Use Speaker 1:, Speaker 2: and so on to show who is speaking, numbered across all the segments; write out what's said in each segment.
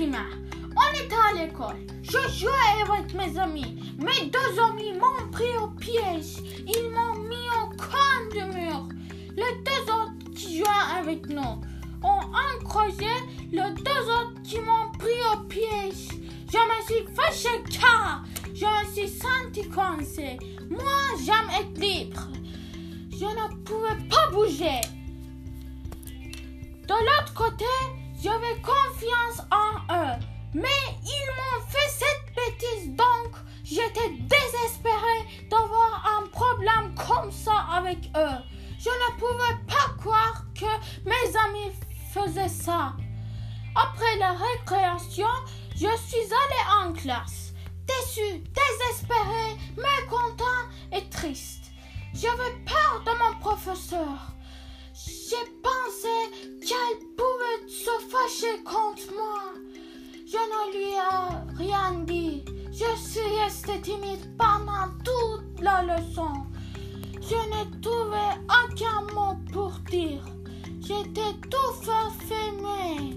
Speaker 1: On était à l'école. Je jouais avec mes amis. Mes deux amis m'ont pris au piège. Ils m'ont mis au coin du mur. Les deux autres qui jouaient avec nous ont encouragé les deux autres qui m'ont pris au piège. Je me suis fâché car je me suis senti coincé. Moi, j'aime être libre. Je ne pouvais pas bouger. De l'autre côté, j'avais confiance en. Mais ils m'ont fait cette bêtise, donc j'étais désespéré d'avoir un problème comme ça avec eux. Je ne pouvais pas croire que mes amis faisaient ça. Après la récréation, je suis allé en classe, déçu, désespéré, mécontent et triste. J'avais peur de mon professeur. J'ai pensé qu'elle pouvait se fâcher contre moi. Je ne lui ai rien dit. Je suis resté timide pendant toute la leçon. Je n'ai trouvé aucun mot pour dire. J'étais tout fermé.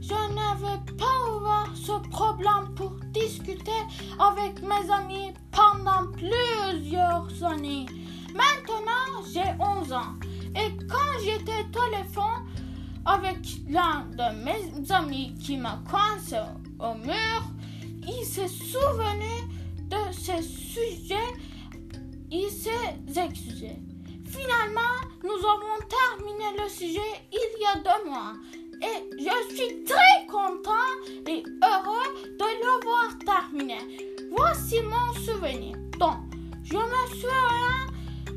Speaker 1: Je n'avais pas ouvert ce problème pour discuter avec mes amis pendant plusieurs années. Maintenant, j'ai 11 ans. Et quand j'étais téléphone avec l'un de mes amis qui m'a coincé au mur, il s'est souvenu de ce sujet. Il s'est excusé. Finalement, nous avons terminé le sujet il y a deux mois. Et je suis très content et heureux de l'avoir terminé. Voici mon souvenir. Donc, je me souviens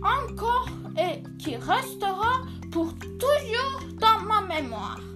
Speaker 1: encore et qui restera pour toujours 面膜啊。